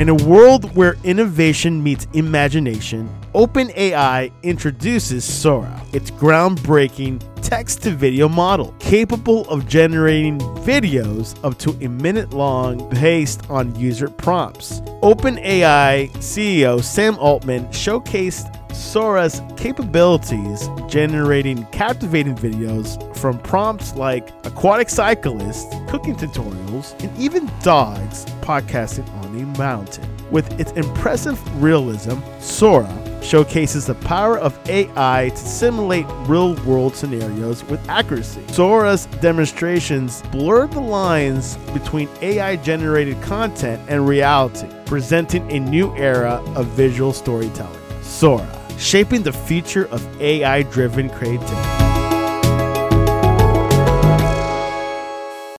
In a world where innovation meets imagination, OpenAI introduces Sora, its groundbreaking text to video model, capable of generating videos up to a minute long based on user prompts. OpenAI CEO Sam Altman showcased Sora's capabilities generating captivating videos from prompts like aquatic cyclists, cooking tutorials, and even dogs podcasting on a mountain. With its impressive realism, Sora showcases the power of AI to simulate real world scenarios with accuracy. Sora's demonstrations blur the lines between AI generated content and reality, presenting a new era of visual storytelling. Sora, shaping the future of AI driven creativity.